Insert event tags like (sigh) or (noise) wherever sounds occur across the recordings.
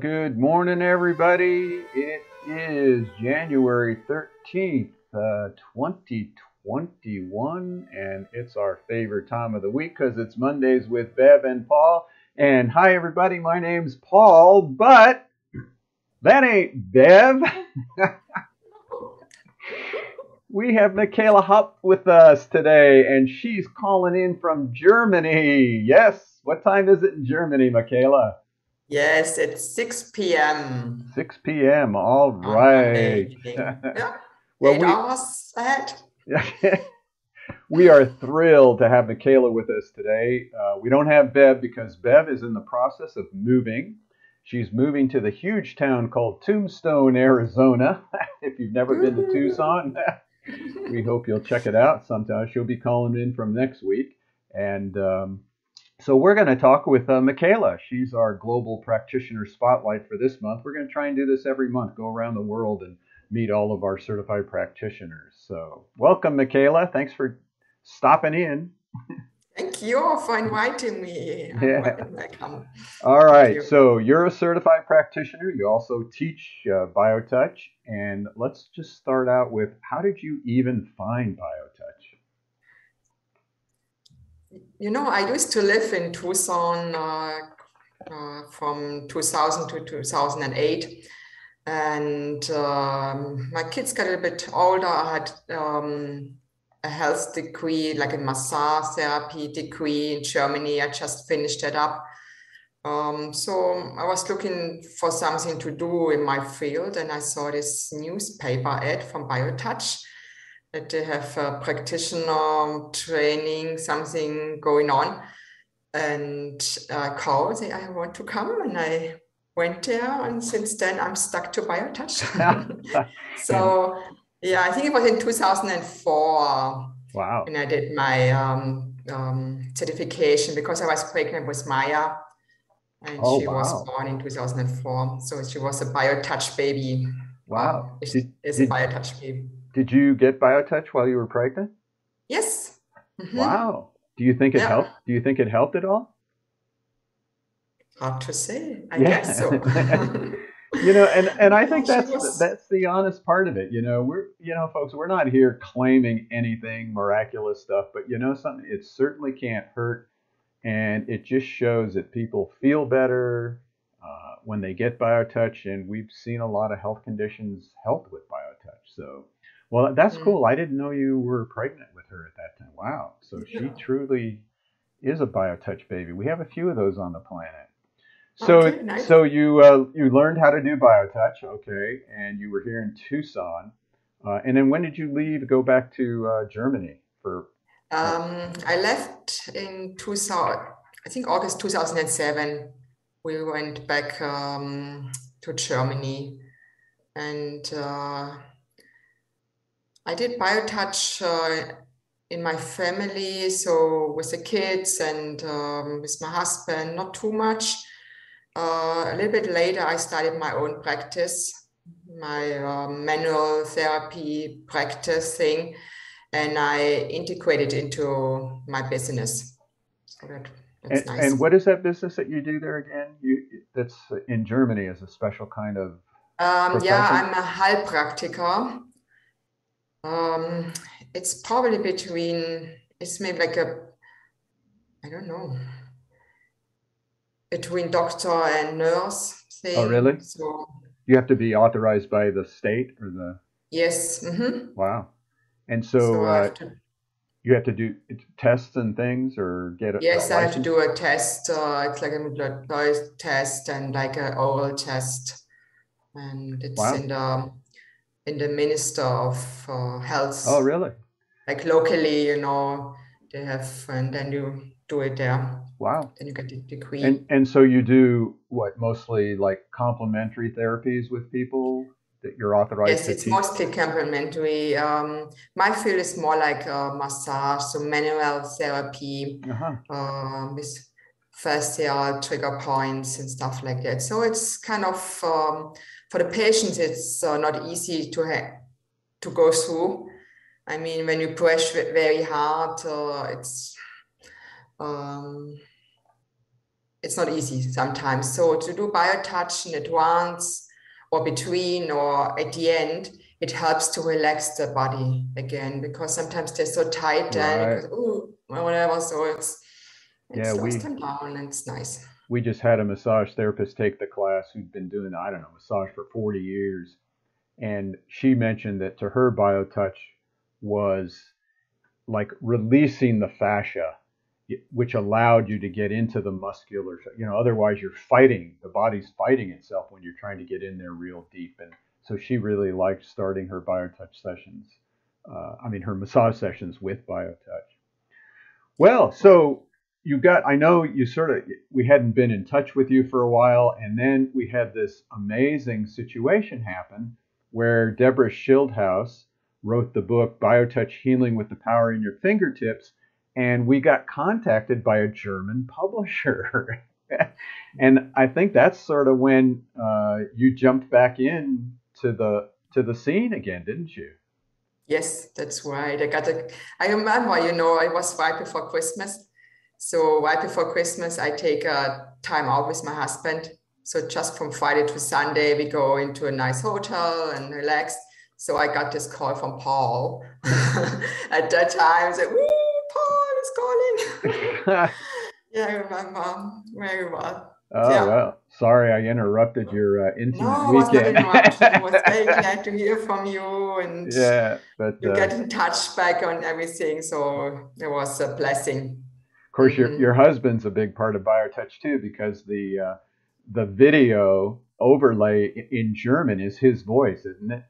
Good morning, everybody. It is January 13th, uh, 2021, and it's our favorite time of the week because it's Mondays with Bev and Paul. And hi, everybody, my name's Paul, but that ain't Bev. (laughs) we have Michaela Hupp with us today, and she's calling in from Germany. Yes, what time is it in Germany, Michaela? Yes, it's 6 p.m. 6 p.m. All right. (laughs) yeah. well, Eight we, hours (laughs) ahead. we are thrilled to have Michaela with us today. Uh, we don't have Bev because Bev is in the process of moving. She's moving to the huge town called Tombstone, Arizona. (laughs) if you've never been to Tucson, we hope you'll check it out sometime. She'll be calling in from next week. And um, so we're going to talk with uh, Michaela. She's our global practitioner spotlight for this month. We're going to try and do this every month, go around the world and meet all of our certified practitioners. So welcome, Michaela. Thanks for stopping in. Thank you for inviting me. Yeah. Welcome. All right. You. So you're a certified practitioner. You also teach uh, BioTouch. And let's just start out with how did you even find BioTouch? You know, I used to live in Tucson uh, uh, from 2000 to 2008. And um, my kids got a little bit older. I had um, a health degree, like a massage therapy degree in Germany. I just finished it up. Um, so I was looking for something to do in my field, and I saw this newspaper ad from BioTouch that they have a practitioner training, something going on. And I called, say, I want to come. And I went there. And since then, I'm stuck to BioTouch. (laughs) so, yeah, I think it was in 2004. Wow. And I did my um, um, certification because I was pregnant with Maya. And oh, she wow. was born in 2004. So she was a BioTouch baby. Wow. Um, did, is a BioTouch baby. Did you get BioTouch while you were pregnant? Yes. Mm-hmm. Wow. Do you think it yeah. helped? Do you think it helped at all? Hard to say. I yeah. guess so. (laughs) (laughs) you know, and and I think that's that's the honest part of it. You know, we're you know, folks, we're not here claiming anything miraculous stuff, but you know something, it certainly can't hurt, and it just shows that people feel better uh, when they get BioTouch, and we've seen a lot of health conditions helped with BioTouch. So well, that's mm. cool. I didn't know you were pregnant with her at that time. Wow. So yeah. she truly is a BioTouch baby. We have a few of those on the planet. So, okay, nice. so you uh, you learned how to do BioTouch, okay, and you were here in Tucson. Uh, and then when did you leave? Go back to uh, Germany for? Um, I left in 2000. I think August 2007. We went back um, to Germany, and uh, I did biotouch uh, in my family, so with the kids and um, with my husband, not too much. Uh, a little bit later, I started my own practice, my uh, manual therapy practice thing, and I integrated into my business. So that, and, nice. and, what is that business that you do there again? You that's in Germany as a special kind of. Um, yeah, I'm a Heilpraktiker. Um, it's probably between, it's maybe like a, I don't know, between doctor and nurse thing. Oh, really? So you have to be authorized by the state or the. Yes. Mm-hmm. Wow. And so, so uh, have to, you have to do tests and things or get a Yes, a I have to do a test. Uh, it's like a blood test and like an oral test. And it's wow. in the in the Minister of uh, Health. Oh, really? Like locally, you know, they have, and then you do it there. Wow. And you get the degree. And and so you do what mostly like complementary therapies with people that you're authorized. Yes, it's teach? mostly complementary. Um, my field is more like uh, massage, so manual therapy uh-huh. uh, with fascial trigger points and stuff like that. So it's kind of um, for the patients, it's uh, not easy to ha- to go through. I mean, when you push very hard, uh, it's um, it's not easy sometimes. So to do biotouch in advance or between or at the end, it helps to relax the body again because sometimes they're so tight right. and ooh, whatever. So it's, it yeah, we, and it's nice. We just had a massage therapist take the class who'd been doing, I don't know, massage for 40 years. And she mentioned that to her, BioTouch was like releasing the fascia which allowed you to get into the muscular you know otherwise you're fighting the body's fighting itself when you're trying to get in there real deep and so she really liked starting her biotouch sessions uh, i mean her massage sessions with biotouch well so you got i know you sort of we hadn't been in touch with you for a while and then we had this amazing situation happen where deborah schildhouse wrote the book biotouch healing with the power in your fingertips and we got contacted by a German (laughs) publisher. and I think that's sort of when uh, you jumped back in to the to the scene again, didn't you? Yes, that's right. I got a. I remember, you know, I was right before Christmas. So right before Christmas, I take a time out with my husband. So just from Friday to Sunday, we go into a nice hotel and relax. So I got this call from Paul (laughs) at that time. Said, "Woo, Paul is calling. (laughs) yeah, I remember very well. Oh yeah. well, sorry I interrupted your uh, intimate no, weekend. No, it was not I was very (laughs) glad to hear from you, and yeah, but you uh, get in touch back on everything. So it was a blessing. Of course, mm-hmm. your your husband's a big part of BioTouch too, because the uh, the video overlay in German is his voice, isn't it?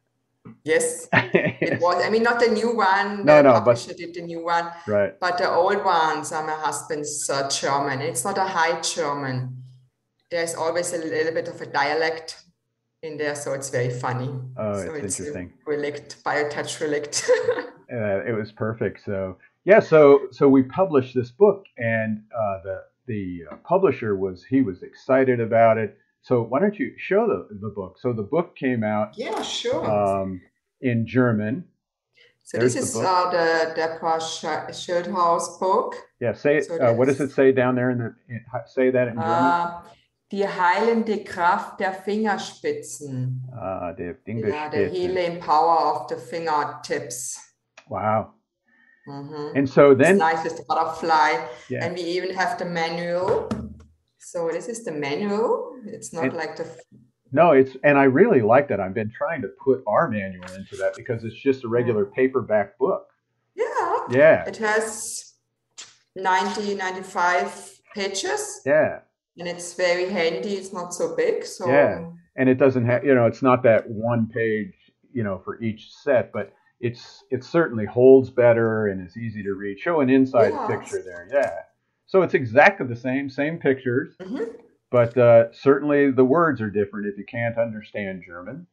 Yes, it (laughs) was. I mean, not the new one. No, no, publisher but, did the new one. Right. But the old ones are my husband's uh, German. It's not a high German. There's always a little bit of a dialect in there, so it's very funny. Oh, so it's, it's interesting. Relict, biotouch relict. (laughs) uh, it was perfect. So yeah, so so we published this book, and uh, the the uh, publisher was he was excited about it so why don't you show the, the book? So the book came out. Yeah, sure. Um, in German. So There's this is the, uh, the Deborah Schildhouse book. Yeah, say so uh, what does it say down there in the in, say that in German? Uh, die heilende Kraft der Fingerspitzen. Ah, der Fingerspitzen. Yeah, the healing power of the fingertips. Wow. Mm-hmm. And so then, it's nice with the butterfly, yeah. and we even have the manual. So this is the manual. It's not like the. No, it's and I really like that. I've been trying to put our manual into that because it's just a regular paperback book. Yeah. Yeah. It has 90, 95 pages. Yeah. And it's very handy. It's not so big. So yeah. And it doesn't have you know it's not that one page you know for each set, but it's it certainly holds better and it's easy to read. Show an inside yes. picture there. Yeah. So it's exactly the same, same pictures, mm-hmm. but uh, certainly the words are different if you can't understand German.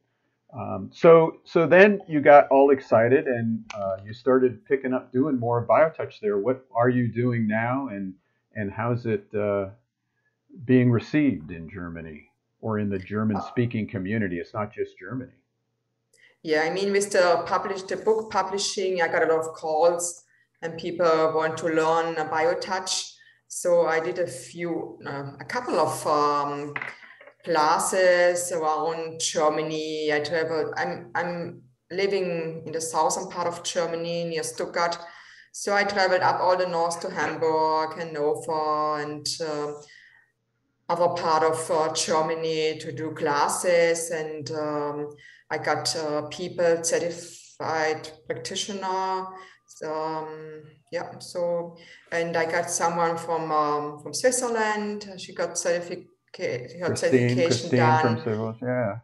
Um, so, so then you got all excited and uh, you started picking up doing more biotouch there. What are you doing now, and and how's it uh, being received in Germany or in the German-speaking community? It's not just Germany. Yeah, I mean, with the published the book publishing, I got a lot of calls and people want to learn biotouch so I did a few, uh, a couple of um, classes around Germany. I traveled. I'm I'm living in the southern part of Germany near Stuttgart. So I traveled up all the north to Hamburg, Hanover, and uh, other part of uh, Germany to do classes. And um, I got uh, people certified practitioner um, yeah, so and I got someone from um, from Switzerland. She got certificate, Christine, certification Christine done. From yeah.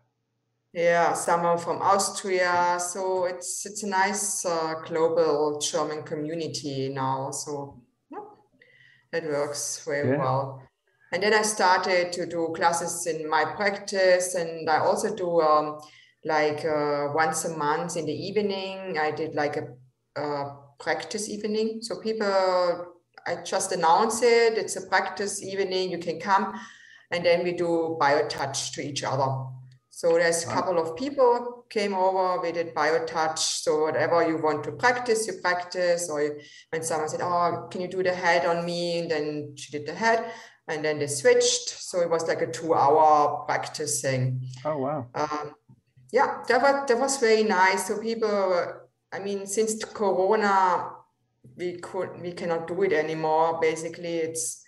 Yeah, someone from Austria. So it's it's a nice uh, global German community now. So yeah, it works very yeah. well. And then I started to do classes in my practice, and I also do um, like uh, once a month in the evening. I did like a uh, practice evening. So people, I just announce it. It's a practice evening. You can come, and then we do biotouch to each other. So there's a couple of people came over. We did biotouch. So whatever you want to practice, you practice. Or when someone said, "Oh, can you do the head on me?" And then she did the head. and then they switched. So it was like a two-hour practice thing. Oh wow! Um, yeah, that was that was very nice. So people, I mean, since Corona, we could we cannot do it anymore. Basically, it's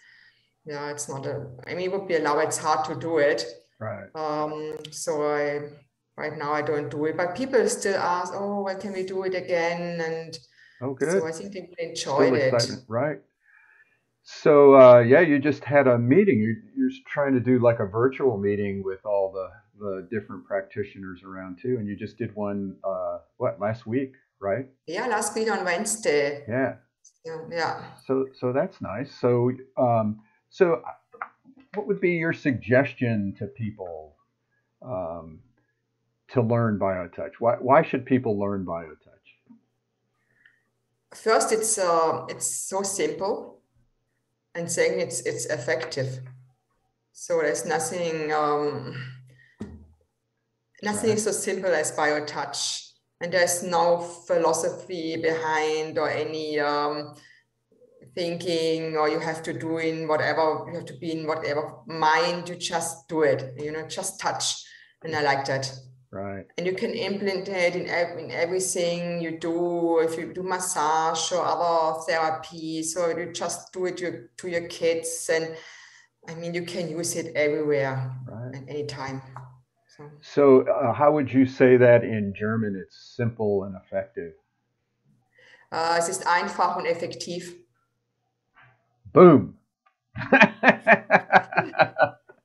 yeah, it's not a. I mean, it would be allowed. It's hard to do it. Right. Um. So I right now I don't do it, but people still ask, oh, when can we do it again? And oh, good. So I think people enjoyed it. Right. So uh, yeah, you just had a meeting. You're, you're trying to do like a virtual meeting with all the the different practitioners around too, and you just did one uh, what last week, right? Yeah, last week on Wednesday. Yeah. So, yeah. So so that's nice. So um, so what would be your suggestion to people um, to learn BioTouch? Why why should people learn BioTouch? First, it's uh, it's so simple and saying it's it's effective. So there's nothing um, nothing right. so simple as BioTouch, and there's no philosophy behind or any um, thinking or you have to do in whatever you have to be in whatever mind. You just do it. You know, just touch, and I like that. Right. And you can implement it in, in everything you do. If you do massage or other therapy, so you just do it to, to your kids. And I mean, you can use it everywhere right. at any time. So, so uh, how would you say that in German? It's simple and effective. Uh, es ist einfach und effektiv. Boom.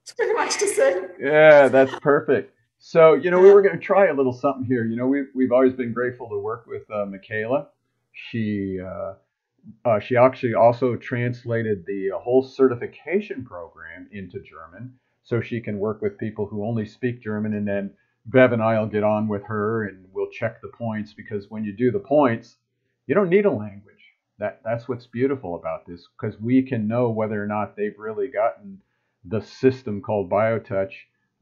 It's pretty much the same. Yeah, that's perfect. So, you know, we were going to try a little something here. You know, we've, we've always been grateful to work with uh, Michaela. She, uh, uh, she actually also translated the whole certification program into German so she can work with people who only speak German. And then Bev and I will get on with her and we'll check the points because when you do the points, you don't need a language. That, that's what's beautiful about this because we can know whether or not they've really gotten the system called BioTouch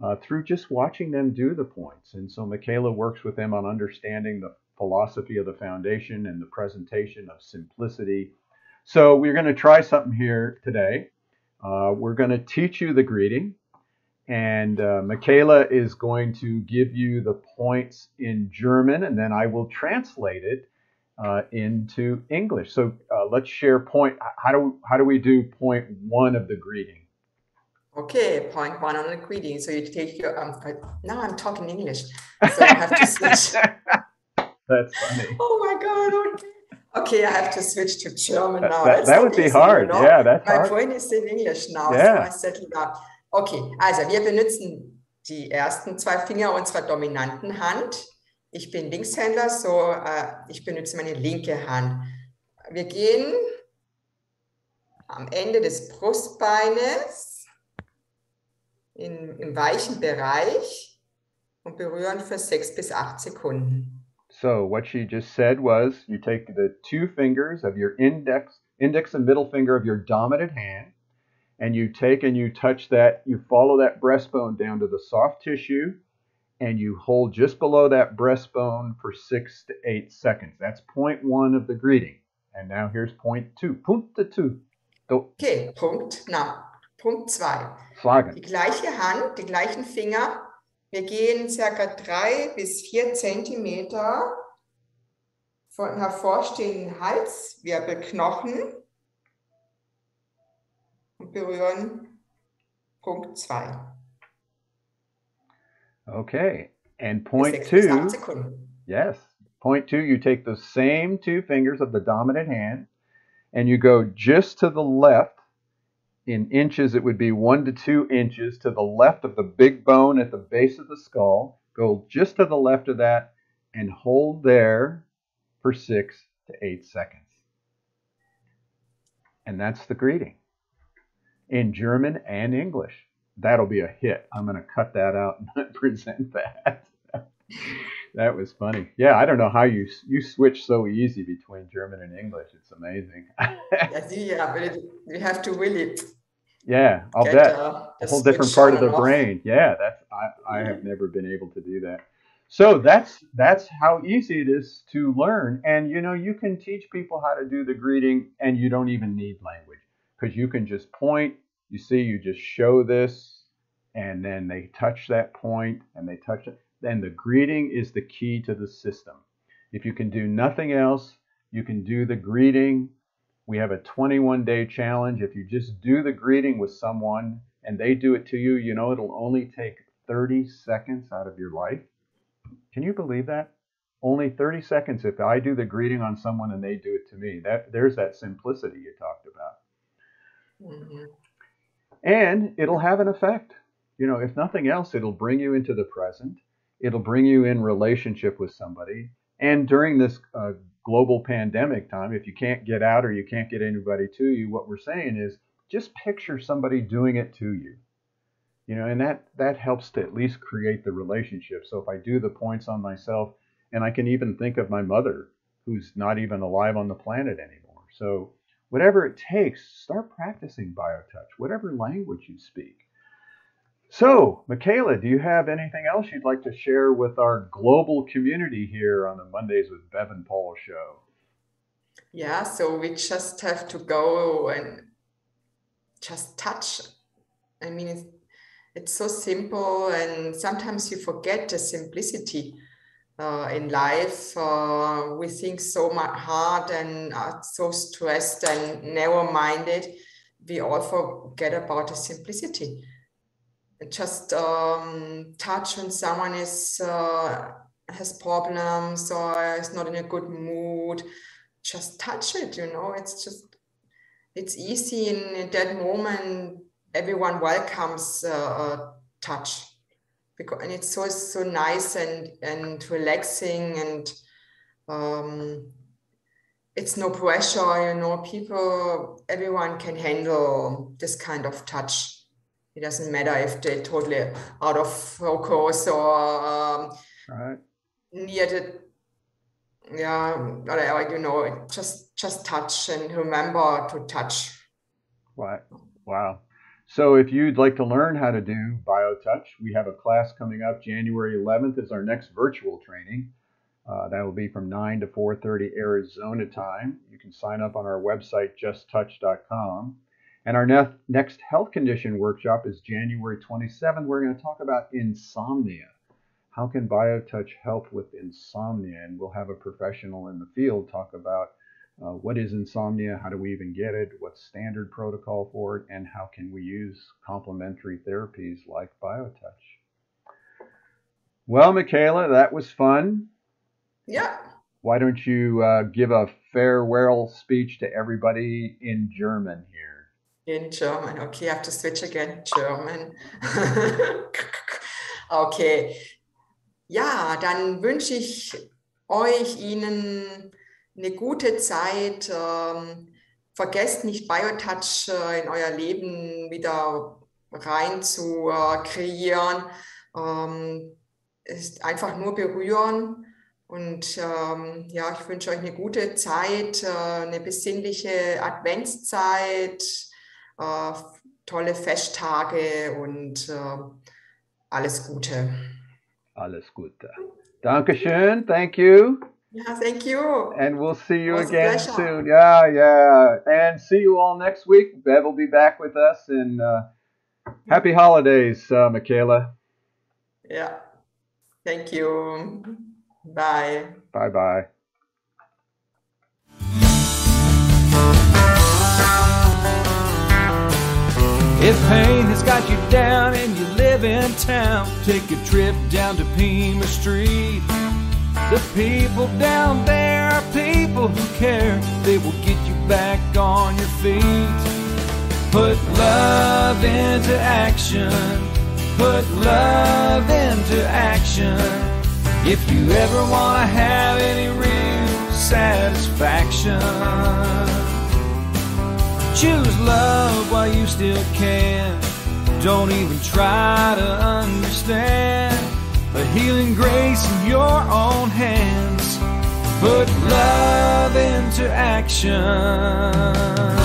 uh, through just watching them do the points. And so Michaela works with them on understanding the philosophy of the foundation and the presentation of simplicity. So we're going to try something here today. Uh, we're going to teach you the greeting, and uh, Michaela is going to give you the points in German, and then I will translate it uh, into English. So uh, let's share point. How do how do we do point one of the greeting? Okay, point one on the greeting. So you take your um. Now I'm talking English, so I have to switch. (laughs) That's funny. Oh my god. Okay. Okay, I have to switch to German now. That, that would be hard. You know? Yeah, that's My hard. point is in English now, yeah. so I settle down. Okay, also wir benutzen die ersten zwei Finger unserer dominanten Hand. Ich bin Linkshänder, so äh, ich benutze meine linke Hand. Wir gehen am Ende des Brustbeines in, im weichen Bereich und berühren für sechs bis acht Sekunden. So what she just said was you take the two fingers of your index index and middle finger of your dominant hand and you take and you touch that you follow that breastbone down to the soft tissue and you hold just below that breastbone for 6 to 8 seconds. That's point 1 of the greeting. And now here's point 2. Punkt 2. Okay, Punkt. Now, Punkt zwei. Schlagen. Die gleiche Hand, die gleichen Finger. Wir gehen circa drei bis vier Zentimeter von hervorstehenden Halswirbelknochen berühren Punkt 2. Okay. And point two. Yes. Point two, you take the same two fingers of the dominant hand and you go just to the left in inches, it would be one to two inches to the left of the big bone at the base of the skull. Go just to the left of that and hold there for six to eight seconds. And that's the greeting in German and English. That'll be a hit. I'm going to cut that out and (laughs) present that. that was funny. Yeah, I don't know how you you switch so easy between German and English. It's amazing. yeah, but it, you have to will it. Yeah, I'll get, bet uh, a whole different part of the brain. Yeah, that's I, I have never been able to do that. So that's that's how easy it is to learn. And you know, you can teach people how to do the greeting, and you don't even need language because you can just point. You see, you just show this, and then they touch that point, and they touch it. Then the greeting is the key to the system. If you can do nothing else, you can do the greeting. We have a 21 day challenge. If you just do the greeting with someone and they do it to you, you know it'll only take 30 seconds out of your life. Can you believe that? Only 30 seconds if I do the greeting on someone and they do it to me. That there's that simplicity you talked about. Mm-hmm. And it'll have an effect. You know, if nothing else, it'll bring you into the present. It'll bring you in relationship with somebody. And during this uh, global pandemic time, if you can't get out or you can't get anybody to you, what we're saying is just picture somebody doing it to you you know and that that helps to at least create the relationship so if i do the points on myself and i can even think of my mother who's not even alive on the planet anymore so whatever it takes start practicing biotouch whatever language you speak. So michaela do you have anything else you'd like to share with our global community here on the mondays with bev and paul show? Yeah so we just have to go and just touch. I mean it's it's so simple and sometimes you forget the simplicity uh, in life. Uh, we think so much hard and are so stressed and narrow-minded we all forget about the simplicity. Just um, touch when someone is uh, has problems or is not in a good mood just touch it you know? It's just it's easy in, that moment. Everyone welcomes uh, touch because and it's so so nice and and relaxing and um, it's no pressure you know people everyone can handle this kind of touch. It doesn't matter if they're totally out of focus or um, right. near the yeah whatever you know just just touch and remember to touch. Right. Wow so if you'd like to learn how to do BioTouch, we have a class coming up. January 11th is our next virtual training. Uh, that will be from 9 to 4.30 Arizona time. You can sign up on our website, justtouch.com. And our ne- next health condition workshop is January 27th. We're going to talk about insomnia. How can BioTouch help with insomnia? And we'll have a professional in the field talk about uh, what is insomnia? How do we even get it? What's standard protocol for it? And how can we use complementary therapies like BioTouch? Well, Michaela, that was fun. Yeah. Why don't you uh, give a farewell speech to everybody in German here? In German. Okay, I have to switch again. German. (laughs) okay. Ja, dann wünsche ich euch Ihnen eine gute Zeit. Ähm, vergesst nicht Biotouch äh, in euer Leben wieder rein zu äh, kreieren. Ähm, ist einfach nur berühren. Und ähm, ja, ich wünsche euch eine gute Zeit, äh, eine besinnliche Adventszeit, tolle Festtage und alles Gute. Alles Gute. Dankeschön. Thank you. Yeah, thank you. And we'll see you again soon. Yeah, yeah. And see you all next week. Bev will be back with us. And uh, happy holidays, uh, Michaela. Yeah. Thank you. Bye. Bye bye. If pain has got you down and you live in town, take a trip down to Pima Street. The people down there are people who care. They will get you back on your feet. Put love into action. Put love into action. If you ever want to have any real satisfaction, choose love while you still can. Don't even try to understand a healing grace in your own hands. Put love into action.